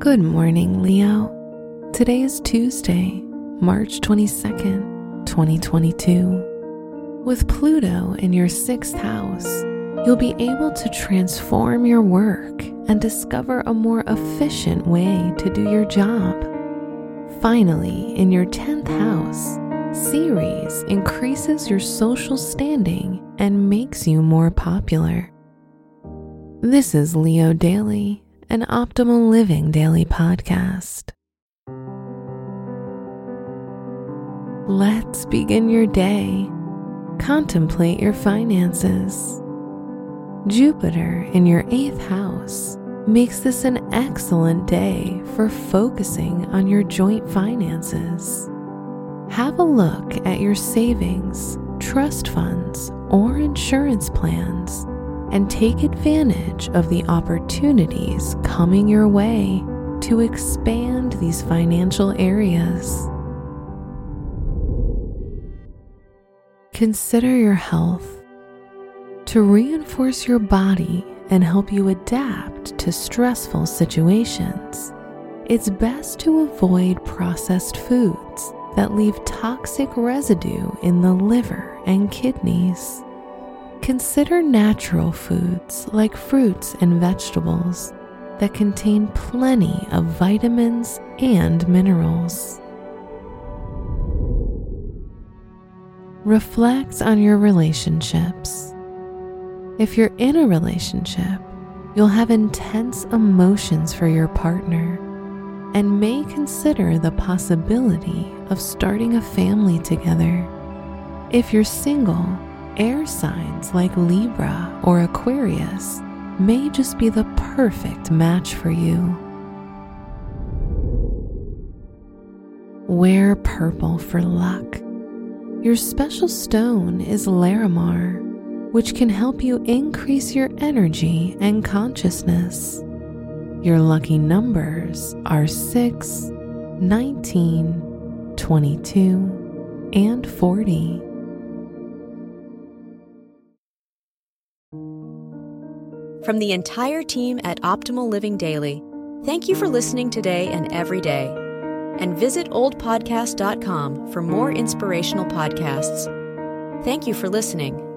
Good morning, Leo. Today is Tuesday, March 22nd, 2022. With Pluto in your sixth house, you'll be able to transform your work and discover a more efficient way to do your job. Finally, in your 10th house, Ceres increases your social standing and makes you more popular. This is Leo Daily, an optimal living daily podcast. Let's begin your day. Contemplate your finances. Jupiter in your eighth house makes this an excellent day for focusing on your joint finances. Have a look at your savings, trust funds, or insurance plans and take advantage of the opportunities coming your way to expand these financial areas. Consider your health. To reinforce your body and help you adapt to stressful situations, it's best to avoid processed foods that leave toxic residue in the liver and kidneys. Consider natural foods like fruits and vegetables that contain plenty of vitamins and minerals. Reflect on your relationships. If you're in a relationship, you'll have intense emotions for your partner and may consider the possibility of starting a family together. If you're single, air signs like Libra or Aquarius may just be the perfect match for you. Wear purple for luck. Your special stone is Larimar, which can help you increase your energy and consciousness. Your lucky numbers are 6, 19, 22, and 40. From the entire team at Optimal Living Daily, thank you for listening today and every day. And visit oldpodcast.com for more inspirational podcasts. Thank you for listening.